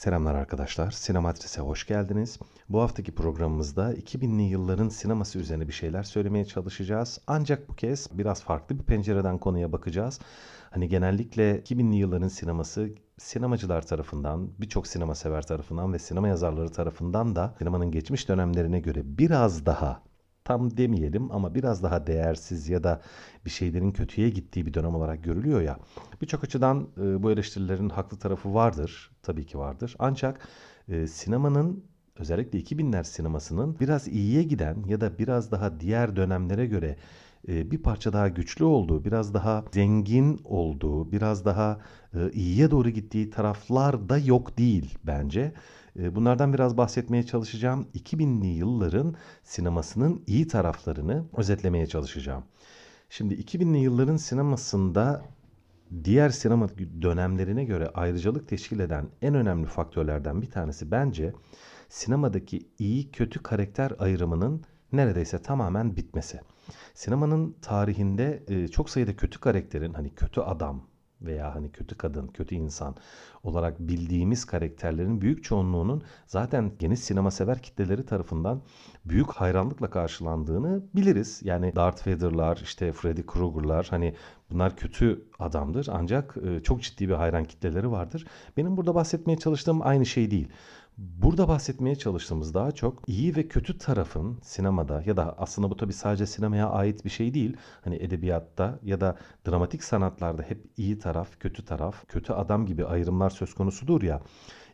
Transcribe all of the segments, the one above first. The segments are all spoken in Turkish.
Selamlar arkadaşlar. Sinematris'e hoş geldiniz. Bu haftaki programımızda 2000'li yılların sineması üzerine bir şeyler söylemeye çalışacağız. Ancak bu kez biraz farklı bir pencereden konuya bakacağız. Hani genellikle 2000'li yılların sineması sinemacılar tarafından, birçok sinema sever tarafından ve sinema yazarları tarafından da sinemanın geçmiş dönemlerine göre biraz daha tam demeyelim ama biraz daha değersiz ya da bir şeylerin kötüye gittiği bir dönem olarak görülüyor ya. Birçok açıdan e, bu eleştirilerin haklı tarafı vardır. Tabii ki vardır. Ancak e, sinemanın özellikle 2000'ler sinemasının biraz iyiye giden ya da biraz daha diğer dönemlere göre bir parça daha güçlü olduğu, biraz daha zengin olduğu, biraz daha e, iyiye doğru gittiği taraflar da yok değil bence. Ee, bunlardan biraz bahsetmeye çalışacağım. 2000'li yılların sinemasının iyi taraflarını özetlemeye çalışacağım. Şimdi 2000'li yılların sinemasında diğer sinema dönemlerine göre ayrıcalık teşkil eden en önemli faktörlerden bir tanesi bence sinemadaki iyi kötü karakter ayrımının neredeyse tamamen bitmesi. Sinemanın tarihinde e, çok sayıda kötü karakterin hani kötü adam, veya hani kötü kadın, kötü insan olarak bildiğimiz karakterlerin büyük çoğunluğunun zaten geniş sinema sever kitleleri tarafından büyük hayranlıkla karşılandığını biliriz. Yani Darth Vader'lar, işte Freddy Krueger'lar hani bunlar kötü adamdır ancak e, çok ciddi bir hayran kitleleri vardır. Benim burada bahsetmeye çalıştığım aynı şey değil. Burada bahsetmeye çalıştığımız daha çok iyi ve kötü tarafın sinemada ya da aslında bu tabii sadece sinemaya ait bir şey değil. Hani edebiyatta ya da dramatik sanatlarda hep iyi taraf, kötü taraf, kötü adam gibi ayrımlar söz konusudur ya.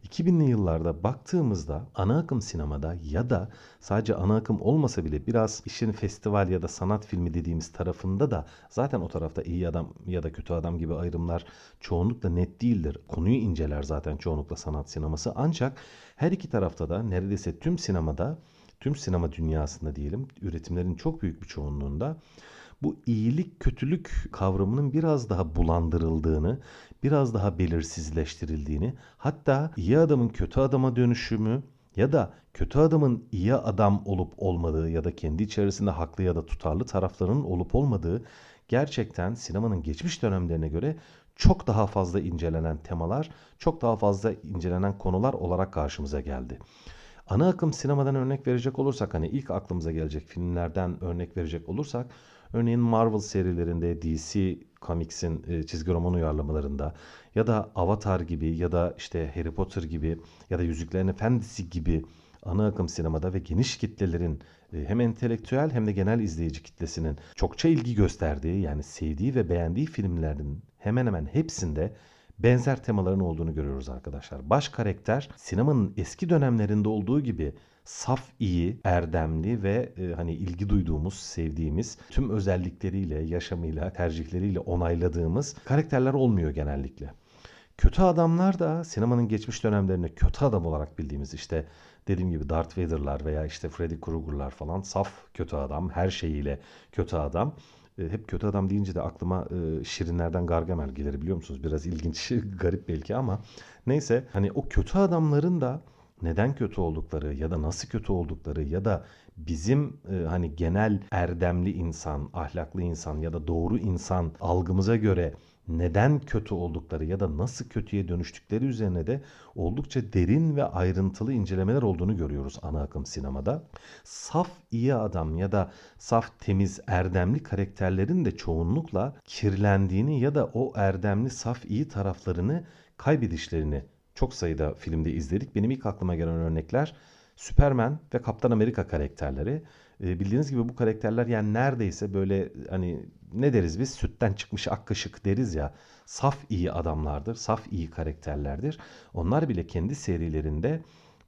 2000'li yıllarda baktığımızda ana akım sinemada ya da sadece ana akım olmasa bile biraz işin festival ya da sanat filmi dediğimiz tarafında da zaten o tarafta iyi adam ya da kötü adam gibi ayrımlar çoğunlukla net değildir. Konuyu inceler zaten çoğunlukla sanat sineması ancak her iki tarafta da neredeyse tüm sinemada tüm sinema dünyasında diyelim üretimlerin çok büyük bir çoğunluğunda bu iyilik kötülük kavramının biraz daha bulandırıldığını, biraz daha belirsizleştirildiğini, hatta iyi adamın kötü adama dönüşümü ya da kötü adamın iyi adam olup olmadığı ya da kendi içerisinde haklı ya da tutarlı taraflarının olup olmadığı gerçekten sinemanın geçmiş dönemlerine göre çok daha fazla incelenen temalar, çok daha fazla incelenen konular olarak karşımıza geldi. Ana akım sinemadan örnek verecek olursak hani ilk aklımıza gelecek filmlerden örnek verecek olursak Örneğin Marvel serilerinde, DC Comics'in e, çizgi roman uyarlamalarında ya da Avatar gibi ya da işte Harry Potter gibi ya da Yüzüklerin Efendisi gibi ana akım sinemada ve geniş kitlelerin e, hem entelektüel hem de genel izleyici kitlesinin çokça ilgi gösterdiği yani sevdiği ve beğendiği filmlerin hemen hemen hepsinde benzer temaların olduğunu görüyoruz arkadaşlar. Baş karakter sinemanın eski dönemlerinde olduğu gibi saf iyi, erdemli ve e, hani ilgi duyduğumuz, sevdiğimiz, tüm özellikleriyle, yaşamıyla, tercihleriyle onayladığımız karakterler olmuyor genellikle. Kötü adamlar da sinemanın geçmiş dönemlerinde kötü adam olarak bildiğimiz işte dediğim gibi Darth Vader'lar veya işte Freddy Krueger'lar falan saf kötü adam, her şeyiyle kötü adam. E, hep kötü adam deyince de aklıma e, Şirinlerden Gargamel gelir biliyor musunuz? Biraz ilginç, garip belki ama neyse hani o kötü adamların da neden kötü oldukları ya da nasıl kötü oldukları ya da bizim e, hani genel erdemli insan, ahlaklı insan ya da doğru insan algımıza göre neden kötü oldukları ya da nasıl kötüye dönüştükleri üzerine de oldukça derin ve ayrıntılı incelemeler olduğunu görüyoruz ana akım sinemada. Saf iyi adam ya da saf temiz erdemli karakterlerin de çoğunlukla kirlendiğini ya da o erdemli saf iyi taraflarını kaybedişlerini çok sayıda filmde izledik. Benim ilk aklıma gelen örnekler Superman ve Kaptan Amerika karakterleri. E, bildiğiniz gibi bu karakterler yani neredeyse böyle hani ne deriz biz sütten çıkmış ak kaşık deriz ya saf iyi adamlardır, saf iyi karakterlerdir. Onlar bile kendi serilerinde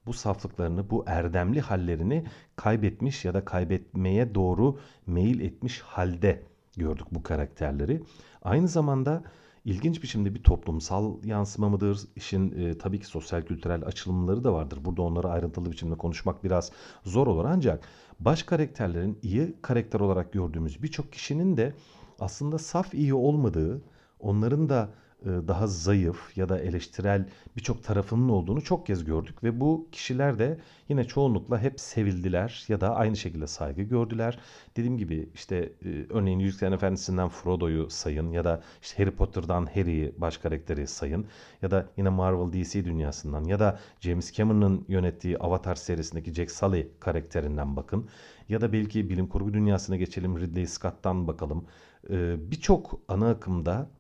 bu saflıklarını, bu erdemli hallerini kaybetmiş ya da kaybetmeye doğru meyil etmiş halde gördük bu karakterleri. Aynı zamanda İlginç biçimde bir toplumsal yansıma mıdır? İşin e, tabii ki sosyal kültürel açılımları da vardır. Burada onları ayrıntılı biçimde konuşmak biraz zor olur ancak baş karakterlerin iyi karakter olarak gördüğümüz birçok kişinin de aslında saf iyi olmadığı, onların da daha zayıf ya da eleştirel birçok tarafının olduğunu çok kez gördük ve bu kişiler de yine çoğunlukla hep sevildiler ya da aynı şekilde saygı gördüler. Dediğim gibi işte e, örneğin Yüzüklerin Efendisi'nden Frodo'yu sayın ya da işte Harry Potter'dan Harry'i baş karakteri sayın ya da yine Marvel DC dünyasından ya da James Cameron'ın yönettiği Avatar serisindeki Jack Sully karakterinden bakın ya da belki bilim kurgu dünyasına geçelim Ridley Scott'tan bakalım. E, birçok ana akımda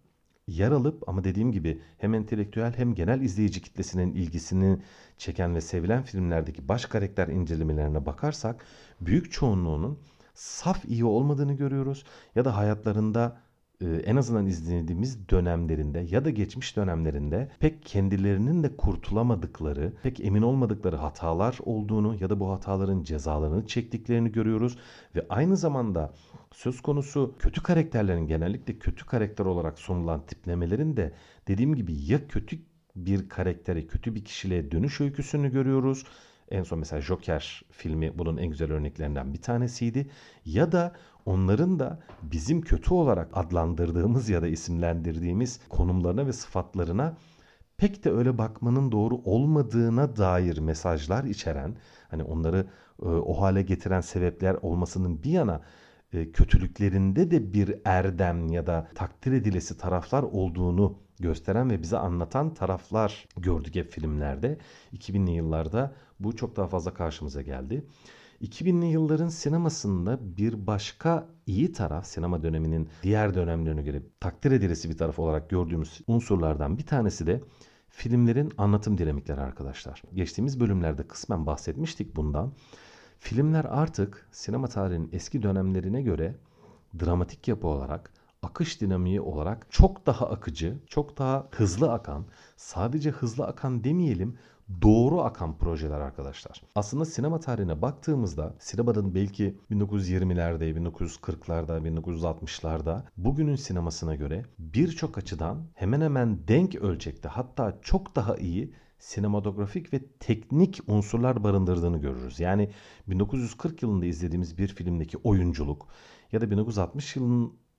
yer alıp ama dediğim gibi hem entelektüel hem genel izleyici kitlesinin ilgisini çeken ve sevilen filmlerdeki baş karakter incelemelerine bakarsak büyük çoğunluğunun saf iyi olmadığını görüyoruz ya da hayatlarında en azından izlediğimiz dönemlerinde ya da geçmiş dönemlerinde pek kendilerinin de kurtulamadıkları, pek emin olmadıkları hatalar olduğunu ya da bu hataların cezalarını çektiklerini görüyoruz ve aynı zamanda söz konusu kötü karakterlerin genellikle kötü karakter olarak sunulan tiplemelerin de dediğim gibi ya kötü bir karaktere, kötü bir kişiliğe dönüş öyküsünü görüyoruz. En son mesela Joker filmi bunun en güzel örneklerinden bir tanesiydi. Ya da onların da bizim kötü olarak adlandırdığımız ya da isimlendirdiğimiz konumlarına ve sıfatlarına pek de öyle bakmanın doğru olmadığına dair mesajlar içeren, hani onları e, o hale getiren sebepler olmasının bir yana e, kötülüklerinde de bir erdem ya da takdir edilesi taraflar olduğunu gösteren ve bize anlatan taraflar gördük hep filmlerde. 2000'li yıllarda bu çok daha fazla karşımıza geldi. 2000'li yılların sinemasında bir başka iyi taraf sinema döneminin diğer dönemlerine göre takdir edilesi bir taraf olarak gördüğümüz unsurlardan bir tanesi de filmlerin anlatım dinamikleri arkadaşlar. Geçtiğimiz bölümlerde kısmen bahsetmiştik bundan. Filmler artık sinema tarihinin eski dönemlerine göre dramatik yapı olarak, akış dinamiği olarak çok daha akıcı, çok daha hızlı akan, sadece hızlı akan demeyelim, doğru akan projeler arkadaşlar. Aslında sinema tarihine baktığımızda sinemanın belki 1920'lerde, 1940'larda, 1960'larda bugünün sinemasına göre birçok açıdan hemen hemen denk ölçekte hatta çok daha iyi sinematografik ve teknik unsurlar barındırdığını görürüz. Yani 1940 yılında izlediğimiz bir filmdeki oyunculuk ya da 1960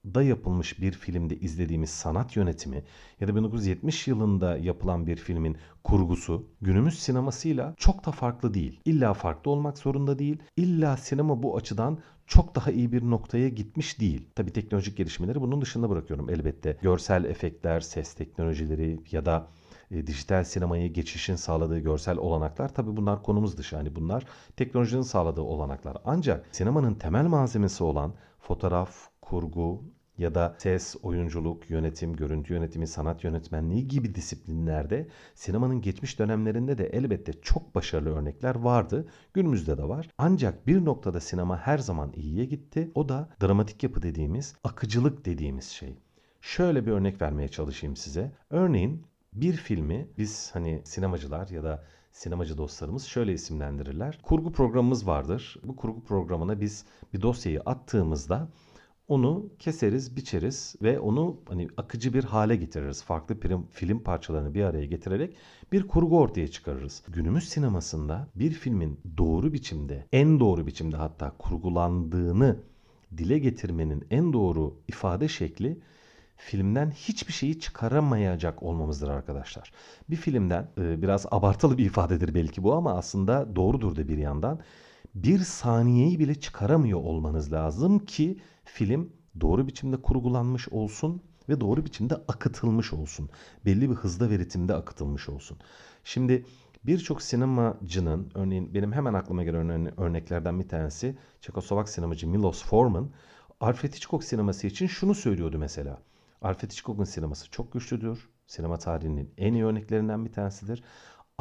yılında yapılmış bir filmde izlediğimiz sanat yönetimi ya da 1970 yılında yapılan bir filmin kurgusu günümüz sinemasıyla çok da farklı değil. İlla farklı olmak zorunda değil. İlla sinema bu açıdan çok daha iyi bir noktaya gitmiş değil. Tabii teknolojik gelişmeleri bunun dışında bırakıyorum elbette. Görsel efektler, ses teknolojileri ya da e, dijital sinemaya geçişin sağladığı görsel olanaklar tabii bunlar konumuz dışı. Yani bunlar teknolojinin sağladığı olanaklar. Ancak sinemanın temel malzemesi olan fotoğraf, kurgu ya da ses, oyunculuk, yönetim, görüntü yönetimi, sanat yönetmenliği gibi disiplinlerde sinemanın geçmiş dönemlerinde de elbette çok başarılı örnekler vardı. Günümüzde de var. Ancak bir noktada sinema her zaman iyiye gitti. O da dramatik yapı dediğimiz, akıcılık dediğimiz şey. Şöyle bir örnek vermeye çalışayım size. Örneğin bir filmi biz hani sinemacılar ya da sinemacı dostlarımız şöyle isimlendirirler. Kurgu programımız vardır. Bu kurgu programına biz bir dosyayı attığımızda onu keseriz, biçeriz ve onu hani akıcı bir hale getiririz. Farklı film, film parçalarını bir araya getirerek bir kurgu ortaya çıkarırız. Günümüz sinemasında bir filmin doğru biçimde, en doğru biçimde hatta kurgulandığını dile getirmenin en doğru ifade şekli filmden hiçbir şeyi çıkaramayacak olmamızdır arkadaşlar. Bir filmden biraz abartılı bir ifadedir belki bu ama aslında doğrudur da bir yandan. Bir saniyeyi bile çıkaramıyor olmanız lazım ki film doğru biçimde kurgulanmış olsun ve doğru biçimde akıtılmış olsun. Belli bir hızda ve ritimde akıtılmış olsun. Şimdi birçok sinemacının örneğin benim hemen aklıma gelen örneklerden bir tanesi Çekoslovak sinemacı Milos Forman Alfred Hitchcock sineması için şunu söylüyordu mesela. Alfred Hitchcock'un sineması çok güçlüdür. Sinema tarihinin en iyi örneklerinden bir tanesidir.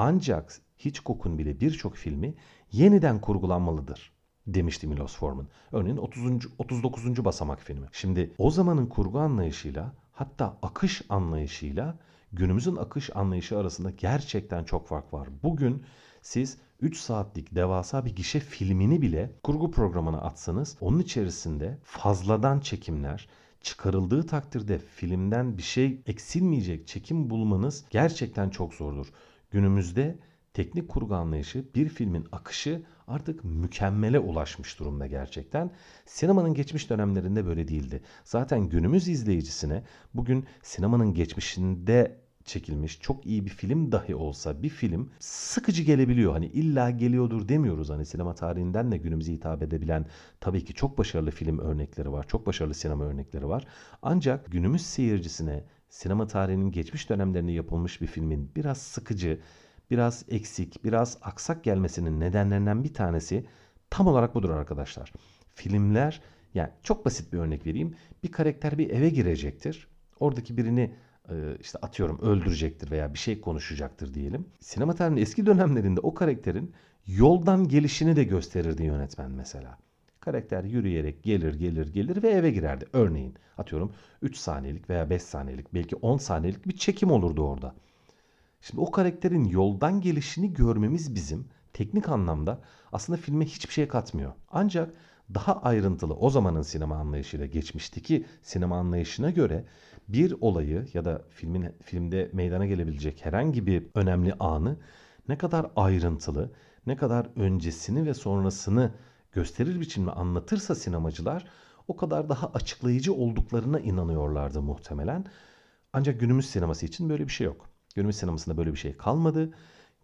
Ancak Hitchcock'un bile birçok filmi yeniden kurgulanmalıdır demişti Milos Forman. Örneğin 30. 39. basamak filmi. Şimdi o zamanın kurgu anlayışıyla hatta akış anlayışıyla günümüzün akış anlayışı arasında gerçekten çok fark var. Bugün siz 3 saatlik devasa bir gişe filmini bile kurgu programına atsanız onun içerisinde fazladan çekimler, çıkarıldığı takdirde filmden bir şey eksilmeyecek çekim bulmanız gerçekten çok zordur. Günümüzde teknik kurgu anlayışı, bir filmin akışı artık mükemmele ulaşmış durumda gerçekten. Sinemanın geçmiş dönemlerinde böyle değildi. Zaten günümüz izleyicisine bugün sinemanın geçmişinde çekilmiş çok iyi bir film dahi olsa bir film sıkıcı gelebiliyor. Hani illa geliyordur demiyoruz. Hani sinema tarihinden de günümüze hitap edebilen tabii ki çok başarılı film örnekleri var. Çok başarılı sinema örnekleri var. Ancak günümüz seyircisine sinema tarihinin geçmiş dönemlerinde yapılmış bir filmin biraz sıkıcı, biraz eksik, biraz aksak gelmesinin nedenlerinden bir tanesi tam olarak budur arkadaşlar. Filmler yani çok basit bir örnek vereyim. Bir karakter bir eve girecektir. Oradaki birini e, işte atıyorum öldürecektir veya bir şey konuşacaktır diyelim. Sinema tarihinin eski dönemlerinde o karakterin yoldan gelişini de gösterirdi yönetmen mesela. Karakter yürüyerek gelir gelir gelir ve eve girerdi. Örneğin atıyorum 3 saniyelik veya 5 saniyelik belki 10 saniyelik bir çekim olurdu orada. Şimdi o karakterin yoldan gelişini görmemiz bizim teknik anlamda aslında filme hiçbir şey katmıyor. Ancak daha ayrıntılı o zamanın sinema anlayışıyla geçmişteki sinema anlayışına göre bir olayı ya da filmin filmde meydana gelebilecek herhangi bir önemli anı ne kadar ayrıntılı, ne kadar öncesini ve sonrasını gösterir biçimde anlatırsa sinemacılar o kadar daha açıklayıcı olduklarına inanıyorlardı muhtemelen. Ancak günümüz sineması için böyle bir şey yok. Günümüz sinemasında böyle bir şey kalmadı.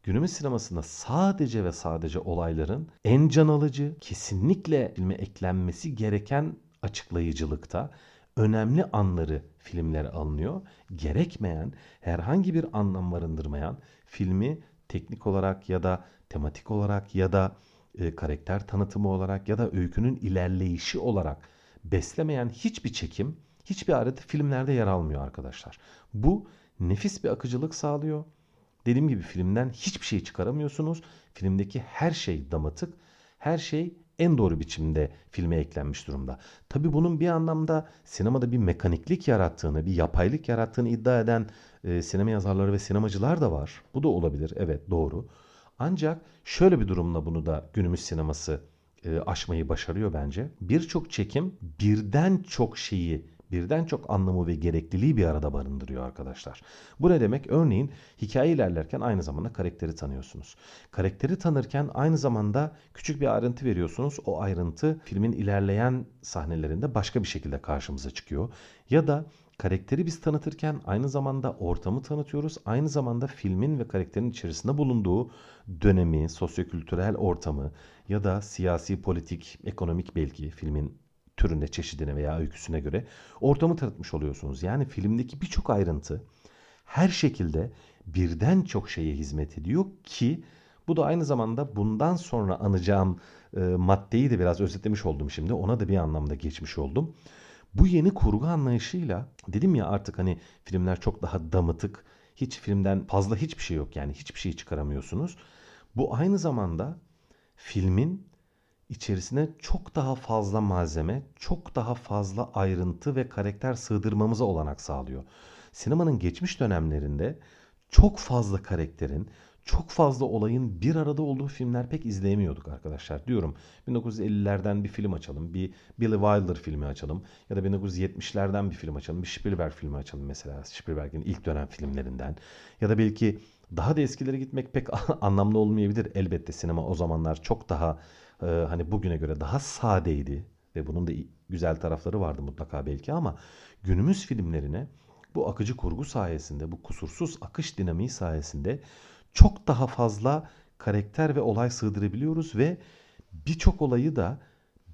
Günümüz sinemasında sadece ve sadece olayların en can alıcı, kesinlikle filme eklenmesi gereken açıklayıcılıkta önemli anları filmlere alınıyor. Gerekmeyen, herhangi bir anlam barındırmayan filmi teknik olarak ya da tematik olarak ya da e, karakter tanıtımı olarak ya da öykünün ilerleyişi olarak beslemeyen hiçbir çekim, hiçbir alet filmlerde yer almıyor arkadaşlar. Bu nefis bir akıcılık sağlıyor. Dediğim gibi filmden hiçbir şey çıkaramıyorsunuz. Filmdeki her şey damatık. Her şey en doğru biçimde filme eklenmiş durumda. Tabi bunun bir anlamda sinemada bir mekaniklik yarattığını, bir yapaylık yarattığını iddia eden e, sinema yazarları ve sinemacılar da var. Bu da olabilir. Evet doğru. Ancak şöyle bir durumla bunu da günümüz sineması e, aşmayı başarıyor bence. Birçok çekim birden çok şeyi birden çok anlamı ve gerekliliği bir arada barındırıyor arkadaşlar. Bu ne demek? Örneğin hikaye ilerlerken aynı zamanda karakteri tanıyorsunuz. Karakteri tanırken aynı zamanda küçük bir ayrıntı veriyorsunuz. O ayrıntı filmin ilerleyen sahnelerinde başka bir şekilde karşımıza çıkıyor. Ya da karakteri biz tanıtırken aynı zamanda ortamı tanıtıyoruz. Aynı zamanda filmin ve karakterin içerisinde bulunduğu dönemi, sosyokültürel ortamı ya da siyasi, politik, ekonomik belki filmin türüne, çeşidine veya öyküsüne göre ortamı tanıtmış oluyorsunuz. Yani filmdeki birçok ayrıntı her şekilde birden çok şeye hizmet ediyor ki bu da aynı zamanda bundan sonra anacağım e, maddeyi de biraz özetlemiş oldum şimdi. Ona da bir anlamda geçmiş oldum. Bu yeni kurgu anlayışıyla dedim ya artık hani filmler çok daha damıtık. Hiç filmden fazla hiçbir şey yok yani hiçbir şey çıkaramıyorsunuz. Bu aynı zamanda filmin içerisine çok daha fazla malzeme, çok daha fazla ayrıntı ve karakter sığdırmamıza olanak sağlıyor. Sinemanın geçmiş dönemlerinde çok fazla karakterin, çok fazla olayın bir arada olduğu filmler pek izleyemiyorduk arkadaşlar. Diyorum 1950'lerden bir film açalım, bir Billy Wilder filmi açalım ya da 1970'lerden bir film açalım, bir Spielberg filmi açalım mesela Spielberg'in ilk dönem filmlerinden ya da belki daha da eskilere gitmek pek anlamlı olmayabilir. Elbette sinema o zamanlar çok daha e, hani bugüne göre daha sadeydi ve bunun da güzel tarafları vardı mutlaka belki ama günümüz filmlerine bu akıcı kurgu sayesinde, bu kusursuz akış dinamiği sayesinde çok daha fazla karakter ve olay sığdırabiliyoruz ve birçok olayı da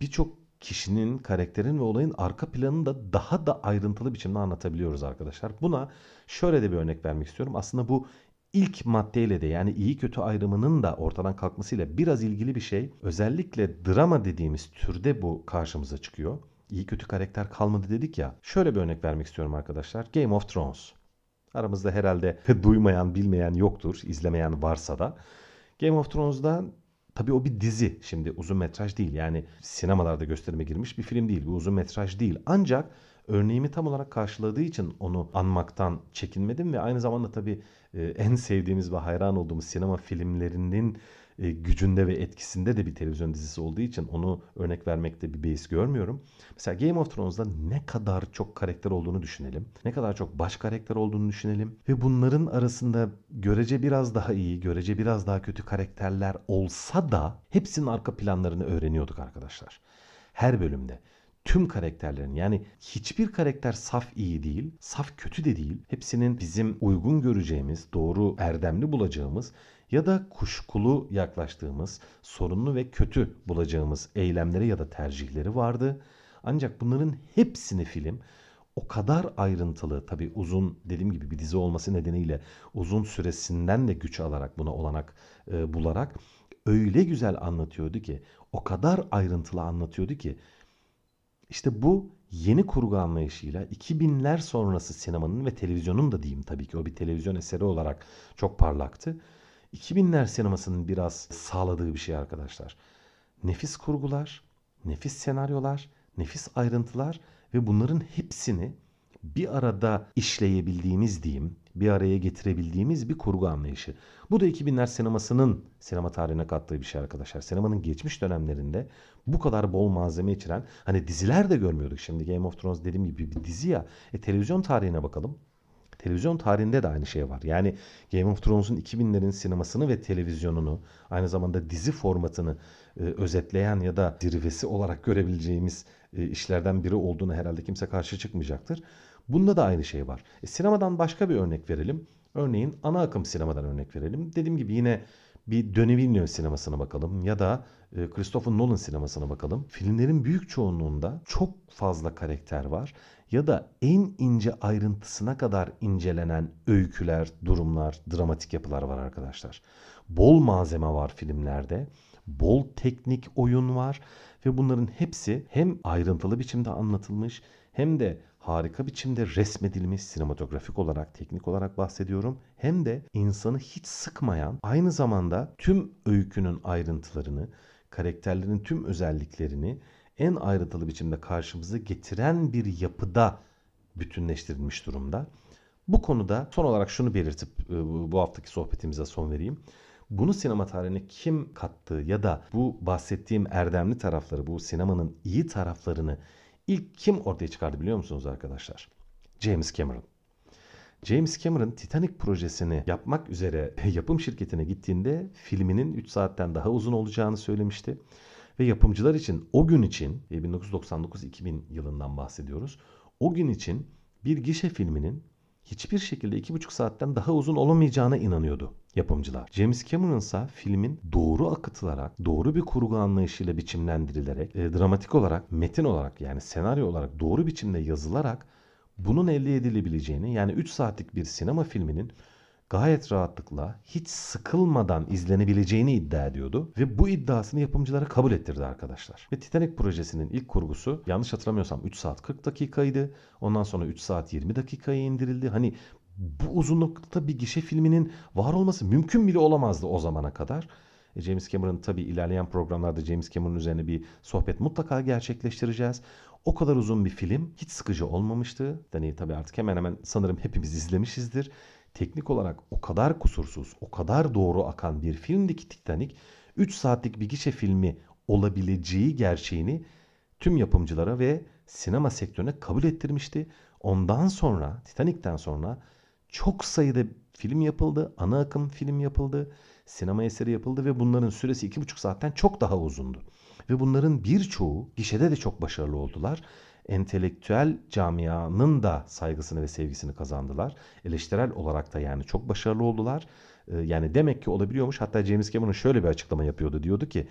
birçok kişinin, karakterin ve olayın arka planını da daha da ayrıntılı biçimde anlatabiliyoruz arkadaşlar. Buna şöyle de bir örnek vermek istiyorum. Aslında bu ilk maddeyle de yani iyi kötü ayrımının da ortadan kalkmasıyla biraz ilgili bir şey. Özellikle drama dediğimiz türde bu karşımıza çıkıyor. İyi kötü karakter kalmadı dedik ya. Şöyle bir örnek vermek istiyorum arkadaşlar. Game of Thrones. Aramızda herhalde duymayan, bilmeyen yoktur. izlemeyen varsa da. Game of Thrones'da tabii o bir dizi. Şimdi uzun metraj değil. Yani sinemalarda gösterime girmiş bir film değil. Bu uzun metraj değil. Ancak örneğimi tam olarak karşıladığı için onu anmaktan çekinmedim ve aynı zamanda tabii e, en sevdiğimiz ve hayran olduğumuz sinema filmlerinin e, gücünde ve etkisinde de bir televizyon dizisi olduğu için onu örnek vermekte bir beis görmüyorum. Mesela Game of Thrones'da ne kadar çok karakter olduğunu düşünelim. Ne kadar çok baş karakter olduğunu düşünelim. Ve bunların arasında görece biraz daha iyi, görece biraz daha kötü karakterler olsa da hepsinin arka planlarını öğreniyorduk arkadaşlar. Her bölümde tüm karakterlerin yani hiçbir karakter saf iyi değil, saf kötü de değil. Hepsinin bizim uygun göreceğimiz, doğru erdemli bulacağımız ya da kuşkulu yaklaştığımız, sorunlu ve kötü bulacağımız eylemleri ya da tercihleri vardı. Ancak bunların hepsini film o kadar ayrıntılı tabi uzun dediğim gibi bir dizi olması nedeniyle uzun süresinden de güç alarak buna olanak e, bularak öyle güzel anlatıyordu ki o kadar ayrıntılı anlatıyordu ki işte bu yeni kurgu anlayışıyla 2000'ler sonrası sinemanın ve televizyonun da diyeyim tabii ki o bir televizyon eseri olarak çok parlaktı. 2000'ler sinemasının biraz sağladığı bir şey arkadaşlar. Nefis kurgular, nefis senaryolar, nefis ayrıntılar ve bunların hepsini bir arada işleyebildiğimiz diyeyim, bir araya getirebildiğimiz bir kurgu anlayışı. Bu da 2000'ler sinemasının sinema tarihine kattığı bir şey arkadaşlar. Sinemanın geçmiş dönemlerinde bu kadar bol malzeme içeren hani diziler de görmüyorduk. Şimdi Game of Thrones dediğim gibi bir dizi ya. E, televizyon tarihine bakalım. Televizyon tarihinde de aynı şey var. Yani Game of Thrones'un 2000'lerin sinemasını ve televizyonunu aynı zamanda dizi formatını e, özetleyen ya da zirvesi olarak görebileceğimiz e, işlerden biri olduğunu herhalde kimse karşı çıkmayacaktır. Bunda da aynı şey var. E, sinemadan başka bir örnek verelim. Örneğin ana akım sinemadan örnek verelim. Dediğim gibi yine bir Villeneuve sinemasına bakalım ya da e, Christopher Nolan sinemasına bakalım. Filmlerin büyük çoğunluğunda çok fazla karakter var ya da en ince ayrıntısına kadar incelenen öyküler, durumlar, dramatik yapılar var arkadaşlar. Bol malzeme var filmlerde. Bol teknik oyun var ve bunların hepsi hem ayrıntılı biçimde anlatılmış hem de harika biçimde resmedilmiş sinematografik olarak, teknik olarak bahsediyorum. Hem de insanı hiç sıkmayan, aynı zamanda tüm öykünün ayrıntılarını, karakterlerin tüm özelliklerini en ayrıntılı biçimde karşımıza getiren bir yapıda bütünleştirilmiş durumda. Bu konuda son olarak şunu belirtip e, bu haftaki sohbetimize son vereyim. Bunu sinema tarihine kim kattı ya da bu bahsettiğim erdemli tarafları, bu sinemanın iyi taraflarını ilk kim ortaya çıkardı biliyor musunuz arkadaşlar? James Cameron. James Cameron Titanic projesini yapmak üzere yapım şirketine gittiğinde filminin 3 saatten daha uzun olacağını söylemişti. Ve yapımcılar için o gün için 1999-2000 e, yılından bahsediyoruz. O gün için bir gişe filminin hiçbir şekilde 2,5 saatten daha uzun olamayacağına inanıyordu yapımcılar. James Cameron ise filmin doğru akıtılarak, doğru bir kurgu anlayışıyla biçimlendirilerek, e, dramatik olarak, metin olarak yani senaryo olarak doğru biçimde yazılarak bunun elde edilebileceğini yani 3 saatlik bir sinema filminin gayet rahatlıkla hiç sıkılmadan izlenebileceğini iddia ediyordu ve bu iddiasını yapımcılara kabul ettirdi arkadaşlar. Ve Titanic projesinin ilk kurgusu yanlış hatırlamıyorsam 3 saat 40 dakikaydı. Ondan sonra 3 saat 20 dakikaya indirildi. Hani bu uzunlukta bir gişe filminin var olması mümkün bile olamazdı o zamana kadar. E, James Cameron tabii ilerleyen programlarda James Cameron üzerine bir sohbet mutlaka gerçekleştireceğiz. O kadar uzun bir film hiç sıkıcı olmamıştı. Yani tabii artık hemen hemen sanırım hepimiz izlemişizdir. Teknik olarak o kadar kusursuz, o kadar doğru akan bir filmdi ki Titanic 3 saatlik bir gişe filmi olabileceği gerçeğini tüm yapımcılara ve sinema sektörüne kabul ettirmişti. Ondan sonra Titanic'ten sonra çok sayıda film yapıldı, ana akım film yapıldı, sinema eseri yapıldı ve bunların süresi 2,5 saatten çok daha uzundu. Ve bunların birçoğu gişede de çok başarılı oldular. Entelektüel camianın da saygısını ve sevgisini kazandılar. Eleştirel olarak da yani çok başarılı oldular. Ee, yani demek ki olabiliyormuş. Hatta James Cameron şöyle bir açıklama yapıyordu. Diyordu ki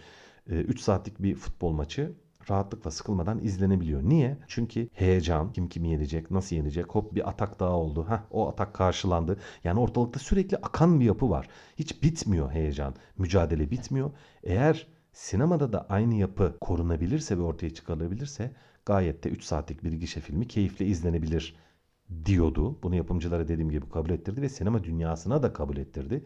3 e, saatlik bir futbol maçı rahatlıkla sıkılmadan izlenebiliyor. Niye? Çünkü heyecan, kim kimi yenecek, nasıl yenecek, hop bir atak daha oldu. Heh, o atak karşılandı. Yani ortalıkta sürekli akan bir yapı var. Hiç bitmiyor heyecan, mücadele bitmiyor. Eğer sinemada da aynı yapı korunabilirse ve ortaya çıkarılabilirse gayet de 3 saatlik bir gişe filmi keyifle izlenebilir diyordu. Bunu yapımcılara dediğim gibi kabul ettirdi ve sinema dünyasına da kabul ettirdi.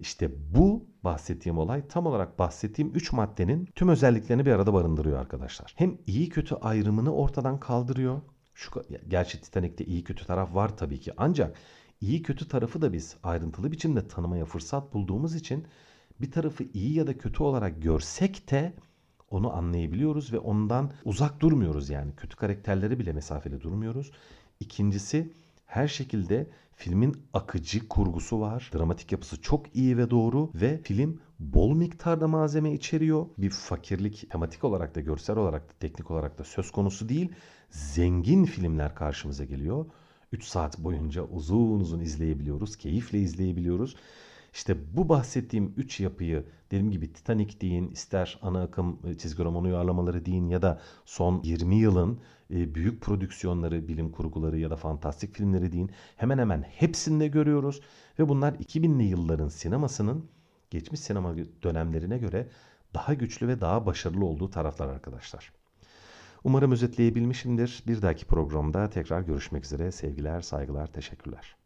İşte bu bahsettiğim olay tam olarak bahsettiğim 3 maddenin tüm özelliklerini bir arada barındırıyor arkadaşlar. Hem iyi kötü ayrımını ortadan kaldırıyor. Şu gerçi Titanic'te iyi kötü taraf var tabii ki. Ancak iyi kötü tarafı da biz ayrıntılı biçimde tanımaya fırsat bulduğumuz için bir tarafı iyi ya da kötü olarak görsek de onu anlayabiliyoruz ve ondan uzak durmuyoruz yani. Kötü karakterleri bile mesafeli durmuyoruz. İkincisi her şekilde filmin akıcı kurgusu var. Dramatik yapısı çok iyi ve doğru ve film bol miktarda malzeme içeriyor. Bir fakirlik tematik olarak da görsel olarak da teknik olarak da söz konusu değil. Zengin filmler karşımıza geliyor. 3 saat boyunca uzun uzun izleyebiliyoruz. Keyifle izleyebiliyoruz. İşte bu bahsettiğim 3 yapıyı dediğim gibi Titanic deyin, ister ana akım e, çizgi roman uyarlamaları deyin ya da son 20 yılın e, büyük prodüksiyonları, bilim kurguları ya da fantastik filmleri deyin hemen hemen hepsinde görüyoruz. Ve bunlar 2000'li yılların sinemasının geçmiş sinema dönemlerine göre daha güçlü ve daha başarılı olduğu taraflar arkadaşlar. Umarım özetleyebilmişimdir. Bir dahaki programda tekrar görüşmek üzere. Sevgiler, saygılar, teşekkürler.